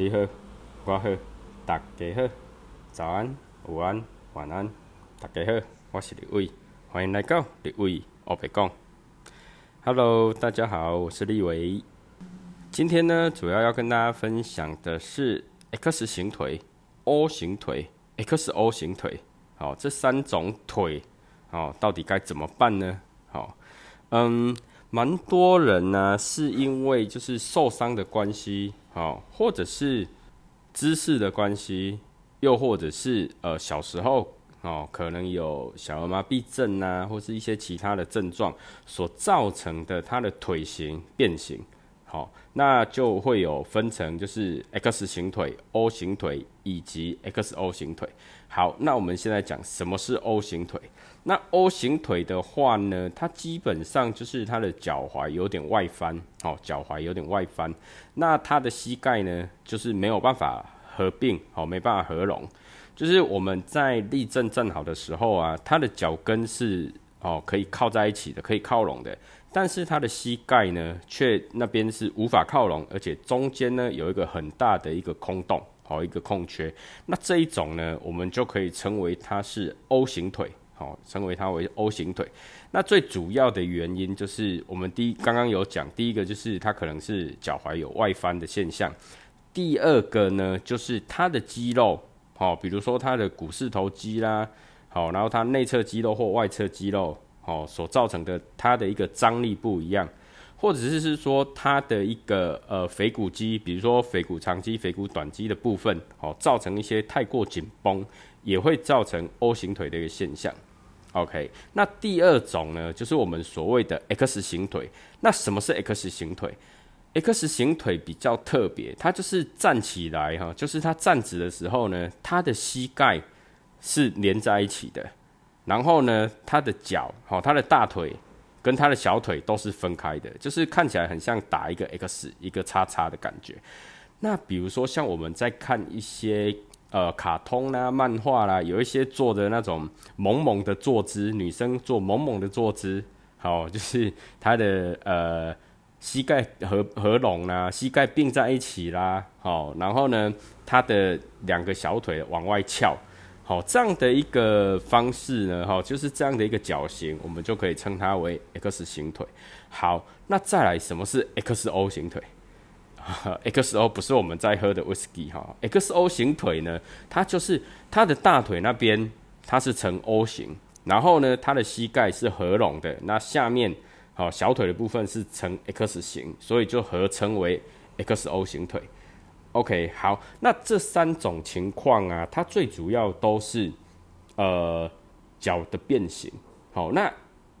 你好，我好，大家好，早安、午安、晚安，大家好，我是李伟，欢迎来到李伟欧北讲。Hello，大家好，我是立伟。今天呢，主要要跟大家分享的是 X 型腿、O 型腿、XO 型腿，好，这三种腿，好，到底该怎么办呢？好，嗯。蛮多人呢，是因为就是受伤的关系，好，或者是姿势的关系，又或者是呃小时候哦，可能有小儿麻痹症啊，或是一些其他的症状所造成的，他的腿型变形，好，那就会有分成就是 X 型腿、O 型腿以及 XO 型腿。好，那我们现在讲什么是 O 型腿。那 O 型腿的话呢，它基本上就是它的脚踝有点外翻，哦，脚踝有点外翻。那它的膝盖呢，就是没有办法合并，哦，没办法合拢。就是我们在立正站好的时候啊，它的脚跟是哦可以靠在一起的，可以靠拢的。但是它的膝盖呢，却那边是无法靠拢，而且中间呢有一个很大的一个空洞，好一个空缺。那这一种呢，我们就可以称为它是 O 型腿。好，称为它为 O 型腿。那最主要的原因就是我们第一刚刚有讲，第一个就是它可能是脚踝有外翻的现象。第二个呢，就是它的肌肉，好，比如说它的股四头肌啦，好，然后它内侧肌肉或外侧肌肉，哦，所造成的它的一个张力不一样，或者是是说它的一个呃腓骨肌，比如说腓骨长肌、腓骨短肌的部分，哦，造成一些太过紧绷，也会造成 O 型腿的一个现象。OK，那第二种呢，就是我们所谓的 X 型腿。那什么是 X 型腿？X 型腿比较特别，它就是站起来哈，就是它站直的时候呢，它的膝盖是连在一起的，然后呢，它的脚，好，它的大腿跟它的小腿都是分开的，就是看起来很像打一个 X 一个叉叉的感觉。那比如说像我们在看一些。呃，卡通啦、漫画啦，有一些做的那种萌萌的坐姿，女生做萌萌的坐姿，好，就是她的呃膝盖合合拢啦，膝盖并在一起啦，好，然后呢，她的两个小腿往外翘，好，这样的一个方式呢，哈，就是这样的一个脚型，我们就可以称它为 X 型腿。好，那再来，什么是 XO 型腿？XO 不是我们在喝的 whisky 哈，XO 型腿呢，它就是它的大腿那边它是呈 O 型，然后呢，它的膝盖是合拢的，那下面好小腿的部分是呈 X 型，所以就合称为 XO 型腿。OK，好，那这三种情况啊，它最主要都是呃脚的变形。好，那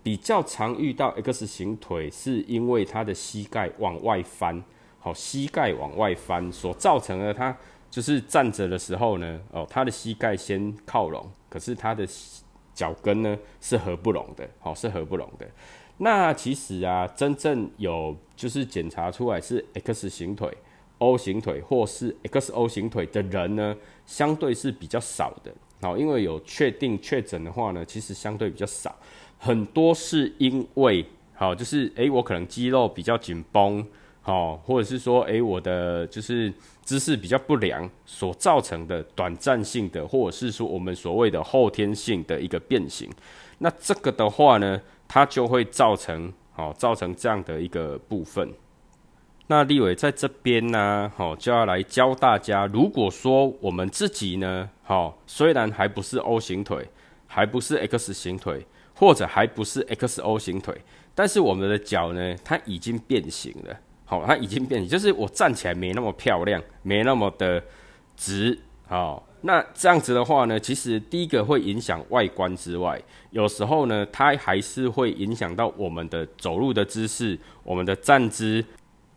比较常遇到 X 型腿，是因为它的膝盖往外翻。好，膝盖往外翻所造成的，他就是站着的时候呢，哦，他的膝盖先靠拢，可是他的脚跟呢是合不拢的，好，是合不拢的。那其实啊，真正有就是检查出来是 X 型腿、O 型腿或是 XO 型腿的人呢，相对是比较少的。好，因为有确定确诊的话呢，其实相对比较少，很多是因为好，就是诶，我可能肌肉比较紧绷。好，或者是说，诶，我的就是姿势比较不良所造成的短暂性的，或者是说我们所谓的后天性的一个变形，那这个的话呢，它就会造成，哦，造成这样的一个部分。那立伟在这边呢，好，就要来教大家，如果说我们自己呢，好，虽然还不是 O 型腿，还不是 X 型腿，或者还不是 XO 型腿，但是我们的脚呢，它已经变形了。好，它已经变形，就是我站起来没那么漂亮，没那么的直。好，那这样子的话呢，其实第一个会影响外观之外，有时候呢，它还是会影响到我们的走路的姿势、我们的站姿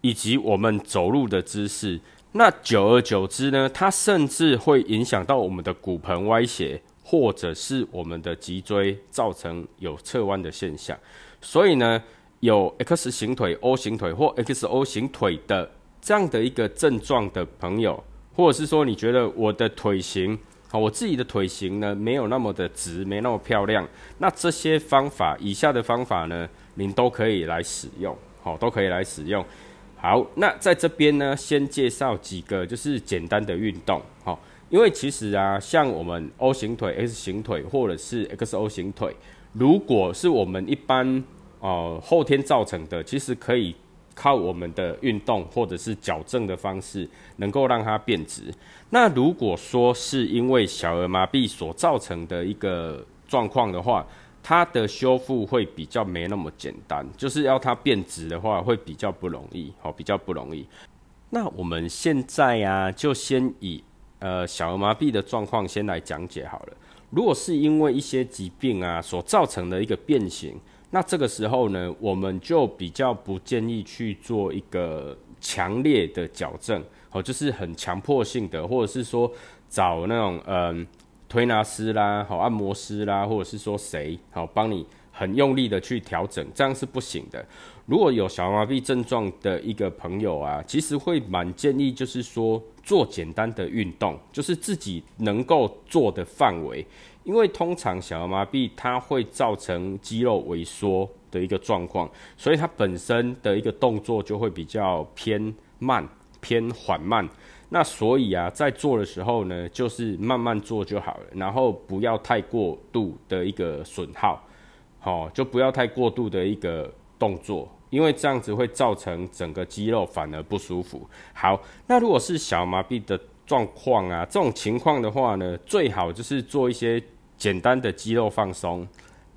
以及我们走路的姿势。那久而久之呢，它甚至会影响到我们的骨盆歪斜，或者是我们的脊椎造成有侧弯的现象。所以呢。有 X 型腿、O 型腿或 XO 型腿的这样的一个症状的朋友，或者是说你觉得我的腿型，好，我自己的腿型呢没有那么的直，没那么漂亮，那这些方法，以下的方法呢，您都可以来使用，好，都可以来使用。好，那在这边呢，先介绍几个就是简单的运动，好，因为其实啊，像我们 O 型腿、S 型腿或者是 XO 型腿，如果是我们一般哦后天造成的，其实可以靠我们的运动或者是矫正的方式，能够让它变直。那如果说是因为小儿麻痹所造成的一个状况的话，它的修复会比较没那么简单，就是要它变直的话，会比较不容易，好，比较不容易。那我们现在呀，就先以呃小儿麻痹的状况先来讲解好了。如果是因为一些疾病啊所造成的一个变形，那这个时候呢，我们就比较不建议去做一个强烈的矫正，哦，就是很强迫性的，或者是说找那种嗯。推拿师啦，好按摩师啦，或者是说谁好帮你很用力的去调整，这样是不行的。如果有小麻痹症状的一个朋友啊，其实会蛮建议，就是说做简单的运动，就是自己能够做的范围。因为通常小儿麻痹它会造成肌肉萎缩的一个状况，所以它本身的一个动作就会比较偏慢、偏缓慢。那所以啊，在做的时候呢，就是慢慢做就好了，然后不要太过度的一个损耗，好，就不要太过度的一个动作，因为这样子会造成整个肌肉反而不舒服。好，那如果是小麻痹的状况啊，这种情况的话呢，最好就是做一些简单的肌肉放松，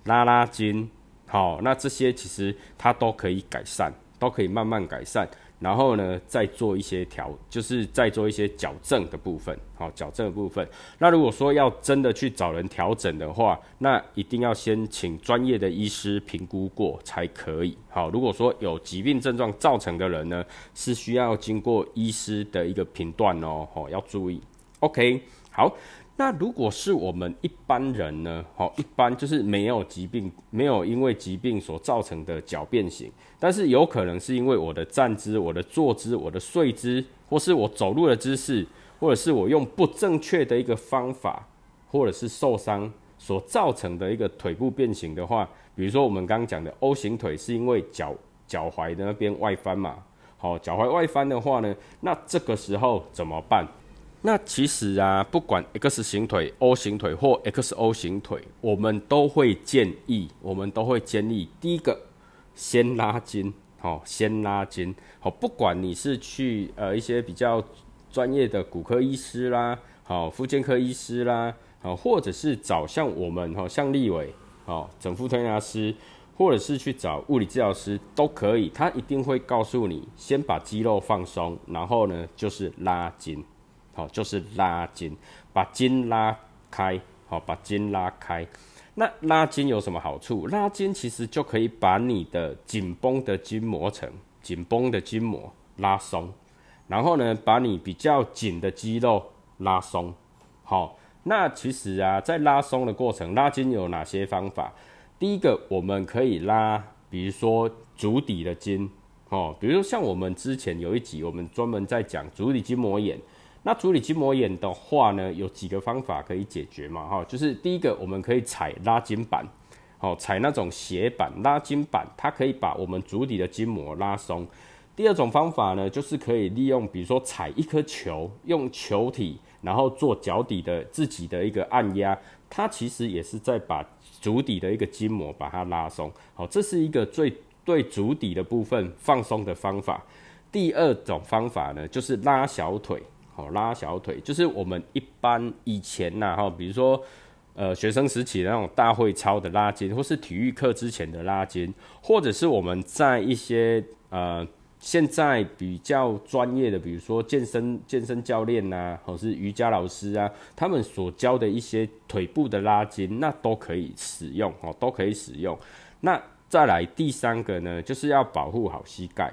拉拉筋，好，那这些其实它都可以改善，都可以慢慢改善。然后呢，再做一些调，就是再做一些矫正的部分，好，矫正的部分。那如果说要真的去找人调整的话，那一定要先请专业的医师评估过才可以。好，如果说有疾病症状造成的人呢，是需要经过医师的一个评断哦，哦，要注意。OK，好。那如果是我们一般人呢？好，一般就是没有疾病，没有因为疾病所造成的脚变形，但是有可能是因为我的站姿、我的坐姿、我的睡姿，或是我走路的姿势，或者是我用不正确的一个方法，或者是受伤所造成的一个腿部变形的话，比如说我们刚刚讲的 O 型腿，是因为脚脚踝的那边外翻嘛？好，脚踝外翻的话呢，那这个时候怎么办？那其实啊，不管 X 型腿、O 型腿或 XO 型腿，我们都会建议，我们都会建议，第一个先拉筋，好，先拉筋，好，不管你是去呃一些比较专业的骨科医师啦，好，复健科医师啦，好，或者是找像我们哈，像立伟，哦，整复推拿师，或者是去找物理治疗师都可以，他一定会告诉你，先把肌肉放松，然后呢就是拉筋。好，就是拉筋，把筋拉开，好，把筋拉开。那拉筋有什么好处？拉筋其实就可以把你的紧绷的筋膜层、紧绷的筋膜拉松，然后呢，把你比较紧的肌肉拉松。好，那其实啊，在拉松的过程，拉筋有哪些方法？第一个，我们可以拉，比如说足底的筋，哦，比如说像我们之前有一集，我们专门在讲足底筋膜炎。那处理筋膜炎的话呢，有几个方法可以解决嘛？哈，就是第一个，我们可以踩拉筋板，好，踩那种斜板拉筋板，它可以把我们足底的筋膜拉松。第二种方法呢，就是可以利用，比如说踩一颗球，用球体，然后做脚底的自己的一个按压，它其实也是在把足底的一个筋膜把它拉松。好，这是一个最对足底的部分放松的方法。第二种方法呢，就是拉小腿。好，拉小腿就是我们一般以前呐，哈，比如说，呃，学生时期的那种大会操的拉筋，或是体育课之前的拉筋，或者是我们在一些呃现在比较专业的，比如说健身健身教练呐，或是瑜伽老师啊，他们所教的一些腿部的拉筋，那都可以使用哦，都可以使用。那再来第三个呢，就是要保护好膝盖，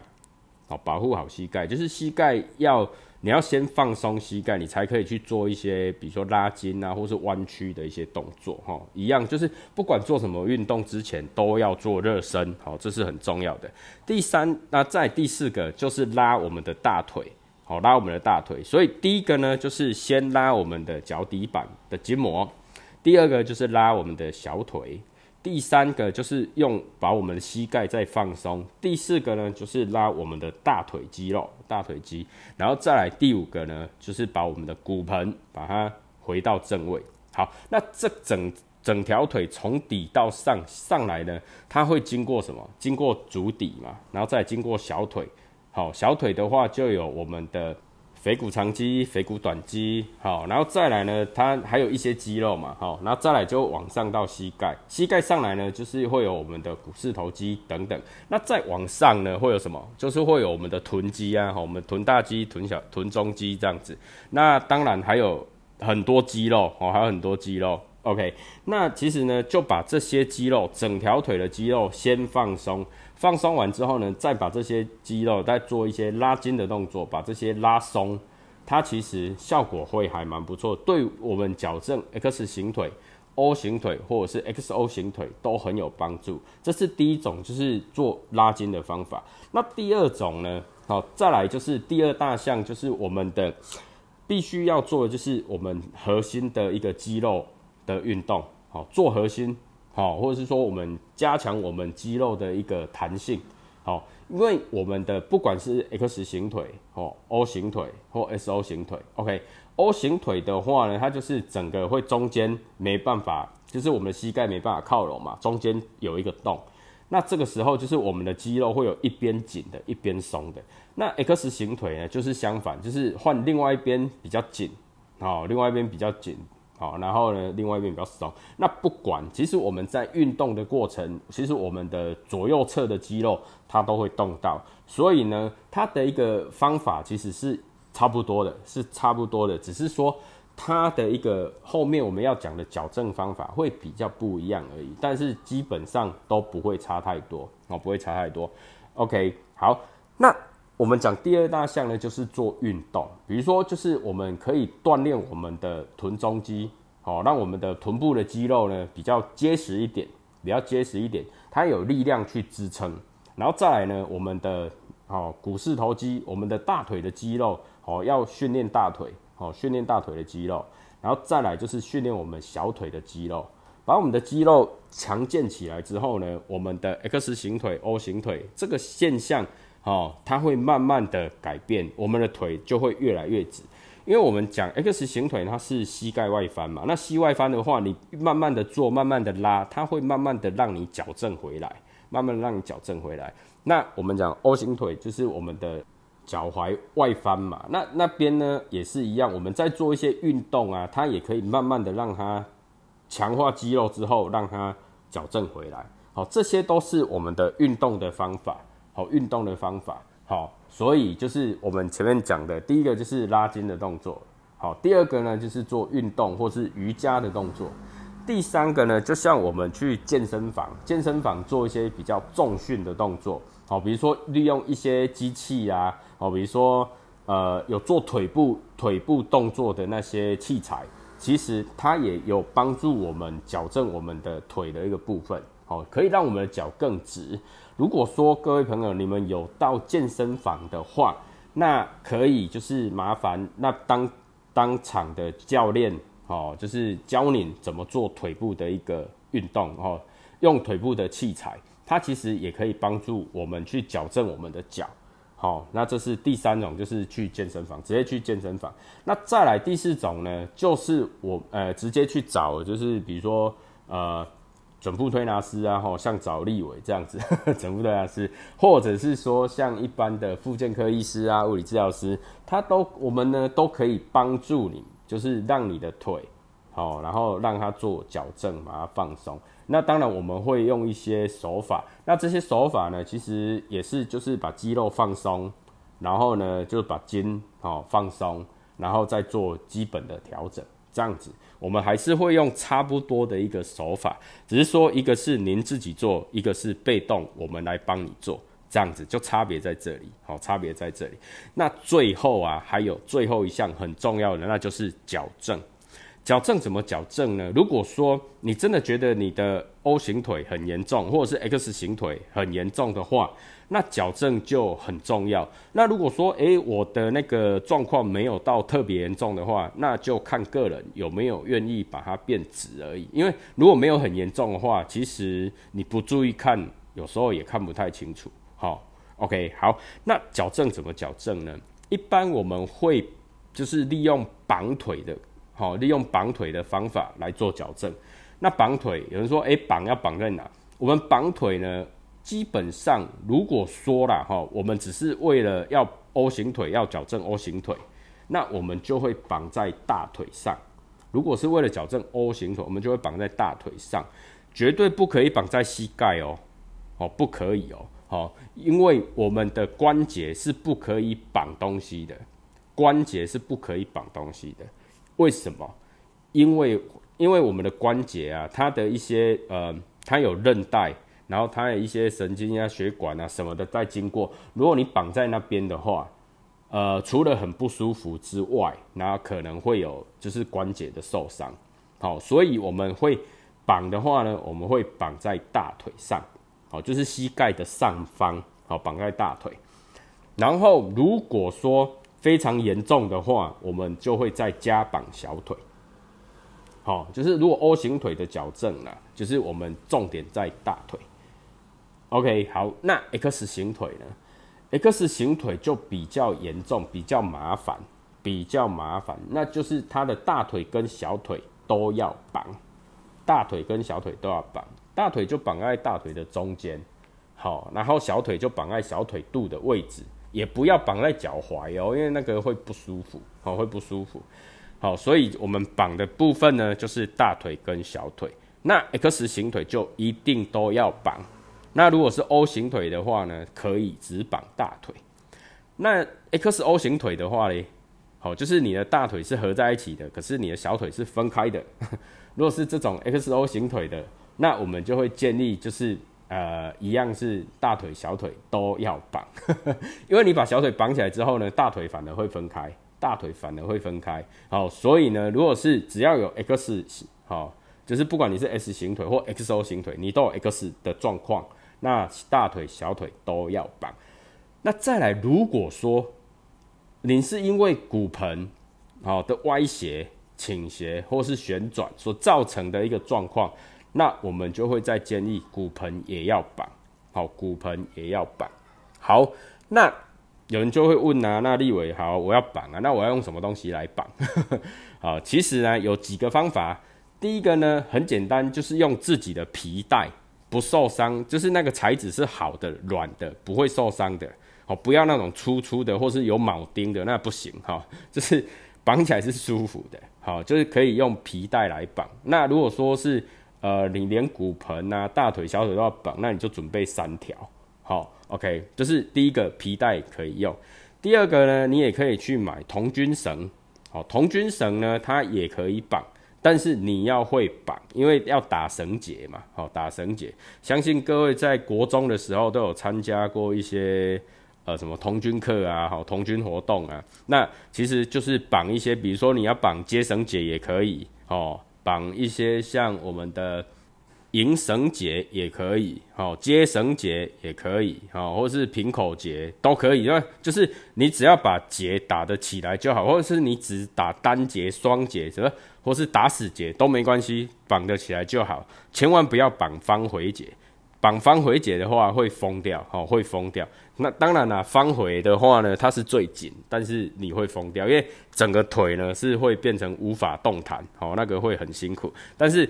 好，保护好膝盖，就是膝盖要。你要先放松膝盖，你才可以去做一些，比如说拉筋啊，或是弯曲的一些动作，哈，一样就是不管做什么运动之前都要做热身，好，这是很重要的。第三，那在第四个就是拉我们的大腿，好，拉我们的大腿。所以第一个呢，就是先拉我们的脚底板的筋膜；第二个就是拉我们的小腿；第三个就是用把我们的膝盖再放松，第四个呢就是拉我们的大腿肌肉，大腿肌，然后再来第五个呢就是把我们的骨盆把它回到正位。好，那这整整条腿从底到上上来呢，它会经过什么？经过足底嘛，然后再经过小腿。好，小腿的话就有我们的。腓骨长肌、腓骨短肌，好，然后再来呢，它还有一些肌肉嘛，好，然后再来就往上到膝盖，膝盖上来呢，就是会有我们的股四头肌等等。那再往上呢，会有什么？就是会有我们的臀肌啊，我们臀大肌、臀小、臀中肌这样子。那当然还有很多肌肉，哦，还有很多肌肉。OK，那其实呢，就把这些肌肉，整条腿的肌肉先放松。放松完之后呢，再把这些肌肉再做一些拉筋的动作，把这些拉松，它其实效果会还蛮不错，对我们矫正 X 型腿、O 型腿或者是 XO 型腿都很有帮助。这是第一种，就是做拉筋的方法。那第二种呢，好，再来就是第二大项，就是我们的必须要做的，就是我们核心的一个肌肉的运动，好，做核心。好，或者是说我们加强我们肌肉的一个弹性，好，因为我们的不管是 X 型腿、哦 O 型腿或 SO 型腿，OK，O 型腿的话呢，它就是整个会中间没办法，就是我们的膝盖没办法靠拢嘛，中间有一个洞，那这个时候就是我们的肌肉会有一边紧的，一边松的。那 X 型腿呢，就是相反，就是换另外一边比较紧，好，另外一边比较紧。好，然后呢，另外一边比较松。那不管，其实我们在运动的过程，其实我们的左右侧的肌肉它都会动到，所以呢，它的一个方法其实是差不多的，是差不多的，只是说它的一个后面我们要讲的矫正方法会比较不一样而已，但是基本上都不会差太多哦，不会差太多。OK，好，那。我们讲第二大项呢，就是做运动，比如说，就是我们可以锻炼我们的臀中肌，好，让我们的臀部的肌肉呢比较结实一点，比较结实一点，它有力量去支撑。然后再来呢，我们的哦股四头肌，我们的大腿的肌肉，哦要训练大腿，哦训练大腿的肌肉。然后再来就是训练我们小腿的肌肉，把我们的肌肉强健起来之后呢，我们的 X 型腿、O 型腿这个现象。哦，它会慢慢的改变，我们的腿就会越来越直。因为我们讲 X 型腿，它是膝盖外翻嘛，那膝外翻的话，你慢慢的做，慢慢的拉，它会慢慢的让你矫正回来，慢慢让你矫正回来。那我们讲 O 型腿，就是我们的脚踝外翻嘛，那那边呢也是一样，我们在做一些运动啊，它也可以慢慢的让它强化肌肉之后，让它矫正回来。好，这些都是我们的运动的方法。好，运动的方法。好，所以就是我们前面讲的，第一个就是拉筋的动作，好，第二个呢就是做运动或是瑜伽的动作，第三个呢就像我们去健身房，健身房做一些比较重训的动作，好，比如说利用一些机器啊，好，比如说呃有做腿部腿部动作的那些器材，其实它也有帮助我们矫正我们的腿的一个部分，好，可以让我们的脚更直。如果说各位朋友你们有到健身房的话，那可以就是麻烦那当当场的教练哦，就是教你怎么做腿部的一个运动哦，用腿部的器材，它其实也可以帮助我们去矫正我们的脚。好，那这是第三种，就是去健身房，直接去健身房。那再来第四种呢，就是我呃直接去找，就是比如说呃。整副推拿师啊，吼，像找立伟这样子，整副推拿师，或者是说像一般的复健科医师啊、物理治疗师，他都我们呢都可以帮助你，就是让你的腿，好，然后让他做矫正，把它放松。那当然我们会用一些手法，那这些手法呢，其实也是就是把肌肉放松，然后呢就把筋好放松，然后再做基本的调整。这样子，我们还是会用差不多的一个手法，只是说一个是您自己做，一个是被动我们来帮你做，这样子就差别在这里，好，差别在这里。那最后啊，还有最后一项很重要的，那就是矫正。矫正怎么矫正呢？如果说你真的觉得你的 O 型腿很严重，或者是 X 型腿很严重的话，那矫正就很重要。那如果说，诶，我的那个状况没有到特别严重的话，那就看个人有没有愿意把它变直而已。因为如果没有很严重的话，其实你不注意看，有时候也看不太清楚。好，OK，好，那矫正怎么矫正呢？一般我们会就是利用绑腿的。好，利用绑腿的方法来做矫正。那绑腿，有人说，诶，绑要绑在哪？我们绑腿呢，基本上如果说啦，哈，我们只是为了要 O 型腿，要矫正 O 型腿，那我们就会绑在大腿上。如果是为了矫正 O 型腿，我们就会绑在大腿上，绝对不可以绑在膝盖哦，哦，不可以哦，好，因为我们的关节是不可以绑东西的，关节是不可以绑东西的。为什么？因为因为我们的关节啊，它的一些呃，它有韧带，然后它有一些神经啊、血管啊什么的在经过。如果你绑在那边的话，呃，除了很不舒服之外，那可能会有就是关节的受伤。好，所以我们会绑的话呢，我们会绑在大腿上，好，就是膝盖的上方，好，绑在大腿。然后如果说非常严重的话，我们就会再加绑小腿。好，就是如果 O 型腿的矫正呢，就是我们重点在大腿。OK，好，那 X 型腿呢？X 型腿就比较严重，比较麻烦，比较麻烦。那就是它的大腿跟小腿都要绑，大腿跟小腿都要绑。大腿就绑在大腿的中间，好，然后小腿就绑在小腿肚的位置。也不要绑在脚踝哦，因为那个会不舒服，好会不舒服，好，所以我们绑的部分呢，就是大腿跟小腿。那 X 型腿就一定都要绑。那如果是 O 型腿的话呢，可以只绑大腿。那 XO 型腿的话呢，好，就是你的大腿是合在一起的，可是你的小腿是分开的。如果是这种 XO 型腿的，那我们就会建议就是。呃，一样是大腿、小腿都要绑，因为你把小腿绑起来之后呢，大腿反而会分开，大腿反而会分开。好，所以呢，如果是只要有 X，好，就是不管你是 S 型腿或 XO 型腿，你都有 X 的状况，那大腿、小腿都要绑。那再来，如果说你是因为骨盆好的歪斜、倾斜或是旋转所造成的一个状况。那我们就会再建议骨盆也要绑，好，骨盆也要绑。好，那有人就会问啊，那立伟好，我要绑啊，那我要用什么东西来绑？好，其实呢有几个方法。第一个呢很简单，就是用自己的皮带，不受伤，就是那个材质是好的、软的，不会受伤的。好，不要那种粗粗的或是有铆钉的，那不行哈。就是绑起来是舒服的，好，就是可以用皮带来绑。那如果说是呃，你连骨盆啊、大腿、小腿都要绑，那你就准备三条。好，OK，这是第一个皮带可以用。第二个呢，你也可以去买童军绳。好，童军绳呢，它也可以绑，但是你要会绑，因为要打绳结嘛。好，打绳结，相信各位在国中的时候都有参加过一些呃什么童军课啊，好，童军活动啊。那其实就是绑一些，比如说你要绑接绳结也可以哦。绑一些像我们的银绳结也可以，好结绳结也可以，好或是平口结都可以，因为就是你只要把结打得起来就好，或者是你只打单结、双结，什么或是打死结都没关系，绑得起来就好，千万不要绑方回结。绑方回解的话会疯掉，哦，会疯掉。那当然啦，方回的话呢，它是最紧，但是你会疯掉，因为整个腿呢是会变成无法动弹，哦，那个会很辛苦。但是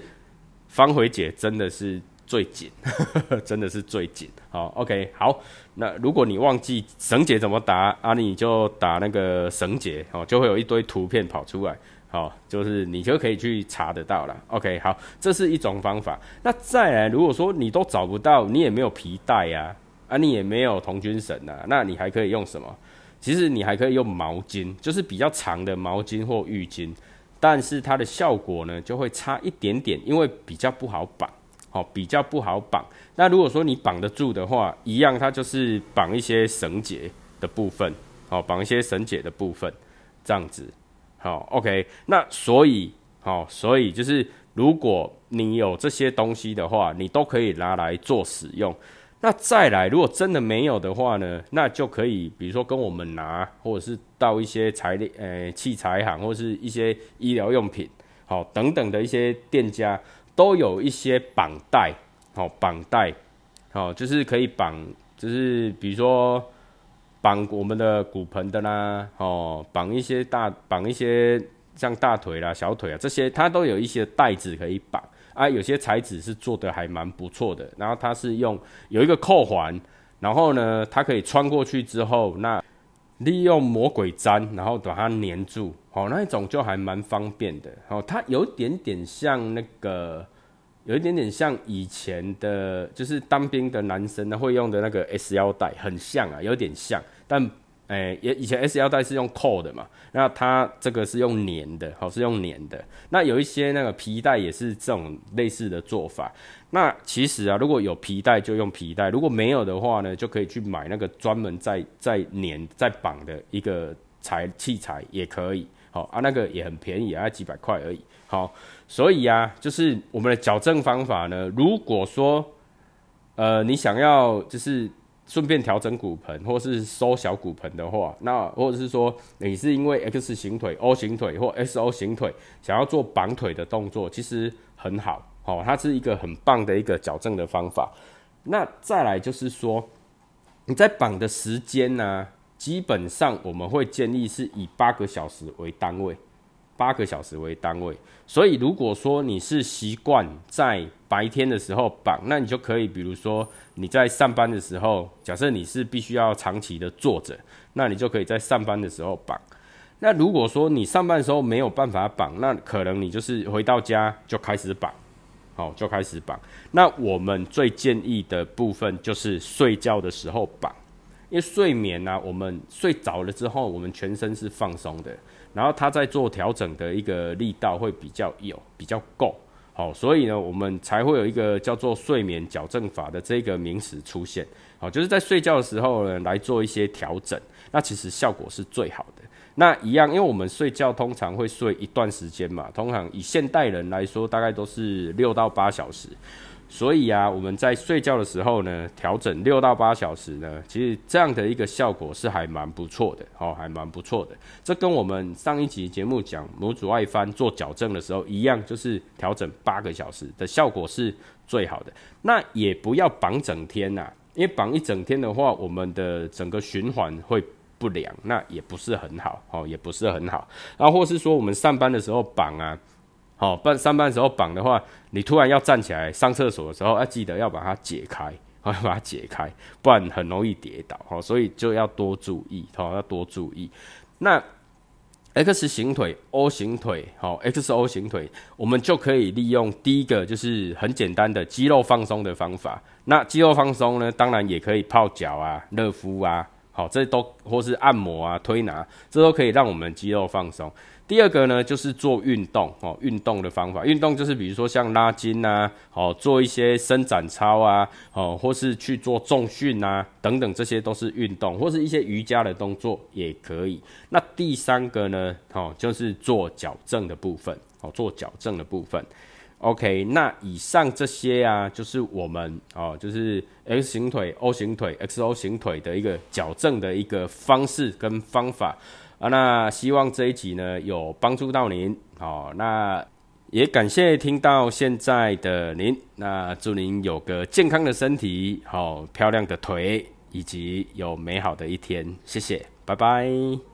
方回解真的是最紧，真的是最紧。好，OK，好。那如果你忘记绳结怎么打啊，你就打那个绳结，哦，就会有一堆图片跑出来。好，就是你就可以去查得到了。OK，好，这是一种方法。那再来，如果说你都找不到，你也没有皮带呀，啊，你也没有童军绳呐，那你还可以用什么？其实你还可以用毛巾，就是比较长的毛巾或浴巾，但是它的效果呢就会差一点点，因为比较不好绑，好，比较不好绑。那如果说你绑得住的话，一样，它就是绑一些绳结的部分，好，绑一些绳结的部分，这样子。好，OK，那所以好，所以就是如果你有这些东西的话，你都可以拿来做使用。那再来，如果真的没有的话呢，那就可以比如说跟我们拿，或者是到一些材料呃器材行，或是一些医疗用品，好等等的一些店家都有一些绑带，好绑带，好就是可以绑，就是比如说绑我们的骨盆的啦，哦绑一些大绑一些像大腿啦、小腿啊这些，它都有一些带子可以绑。啊，有些材质是做的还蛮不错的，然后它是用有一个扣环，然后呢，它可以穿过去之后，那利用魔鬼粘，然后把它粘住，哦，那一种就还蛮方便的，哦，它有点点像那个，有一点点像以前的，就是当兵的男生呢会用的那个 S 腰带，很像啊，有点像，但。诶，也以前 S 腰带是用扣的嘛，那它这个是用粘的，好是用粘的。那有一些那个皮带也是这种类似的做法。那其实啊，如果有皮带就用皮带，如果没有的话呢，就可以去买那个专门在在粘在绑的一个材器材也可以。好啊，那个也很便宜啊，几百块而已。好，所以啊，就是我们的矫正方法呢，如果说呃你想要就是。顺便调整骨盆，或是收小骨盆的话，那或者是说你是因为 X 型腿、O 型腿或 S O 型腿想要做绑腿的动作，其实很好，哦，它是一个很棒的一个矫正的方法。那再来就是说，你在绑的时间呢，基本上我们会建议是以八个小时为单位。八个小时为单位，所以如果说你是习惯在白天的时候绑，那你就可以，比如说你在上班的时候，假设你是必须要长期的坐着，那你就可以在上班的时候绑。那如果说你上班的时候没有办法绑，那可能你就是回到家就开始绑，好，就开始绑。那我们最建议的部分就是睡觉的时候绑，因为睡眠呢，我们睡着了之后，我们全身是放松的。然后它在做调整的一个力道会比较有比较够好，所以呢，我们才会有一个叫做睡眠矫正法的这个名词出现。好，就是在睡觉的时候呢，来做一些调整，那其实效果是最好的。那一样，因为我们睡觉通常会睡一段时间嘛，通常以现代人来说，大概都是六到八小时。所以啊，我们在睡觉的时候呢，调整六到八小时呢，其实这样的一个效果是还蛮不错的，哦，还蛮不错的。这跟我们上一集节目讲拇指外翻做矫正的时候一样，就是调整八个小时的效果是最好的。那也不要绑整天呐，因为绑一整天的话，我们的整个循环会不良，那也不是很好，哦，也不是很好。然后或是说我们上班的时候绑啊。哦，办上班时候绑的话，你突然要站起来上厕所的时候，要记得要把它解开，要把它解开，不然很容易跌倒。哦，所以就要多注意，哦，要多注意。那 X 型腿、O 型腿，好，XO 型腿，我们就可以利用第一个就是很简单的肌肉放松的方法。那肌肉放松呢，当然也可以泡脚啊、热敷啊，好，这都或是按摩啊、推拿，这都可以让我们肌肉放松。第二个呢，就是做运动哦，运动的方法，运动就是比如说像拉筋呐，哦，做一些伸展操啊，哦，或是去做重训啊，等等，这些都是运动，或是一些瑜伽的动作也可以。那第三个呢，哦，就是做矫正的部分，哦，做矫正的部分。OK，那以上这些啊，就是我们哦，就是 X 型腿、O 型腿、XO 型腿的一个矫正的一个方式跟方法。啊，那希望这一集呢有帮助到您，哦，那也感谢听到现在的您，那祝您有个健康的身体，好漂亮的腿，以及有美好的一天，谢谢，拜拜。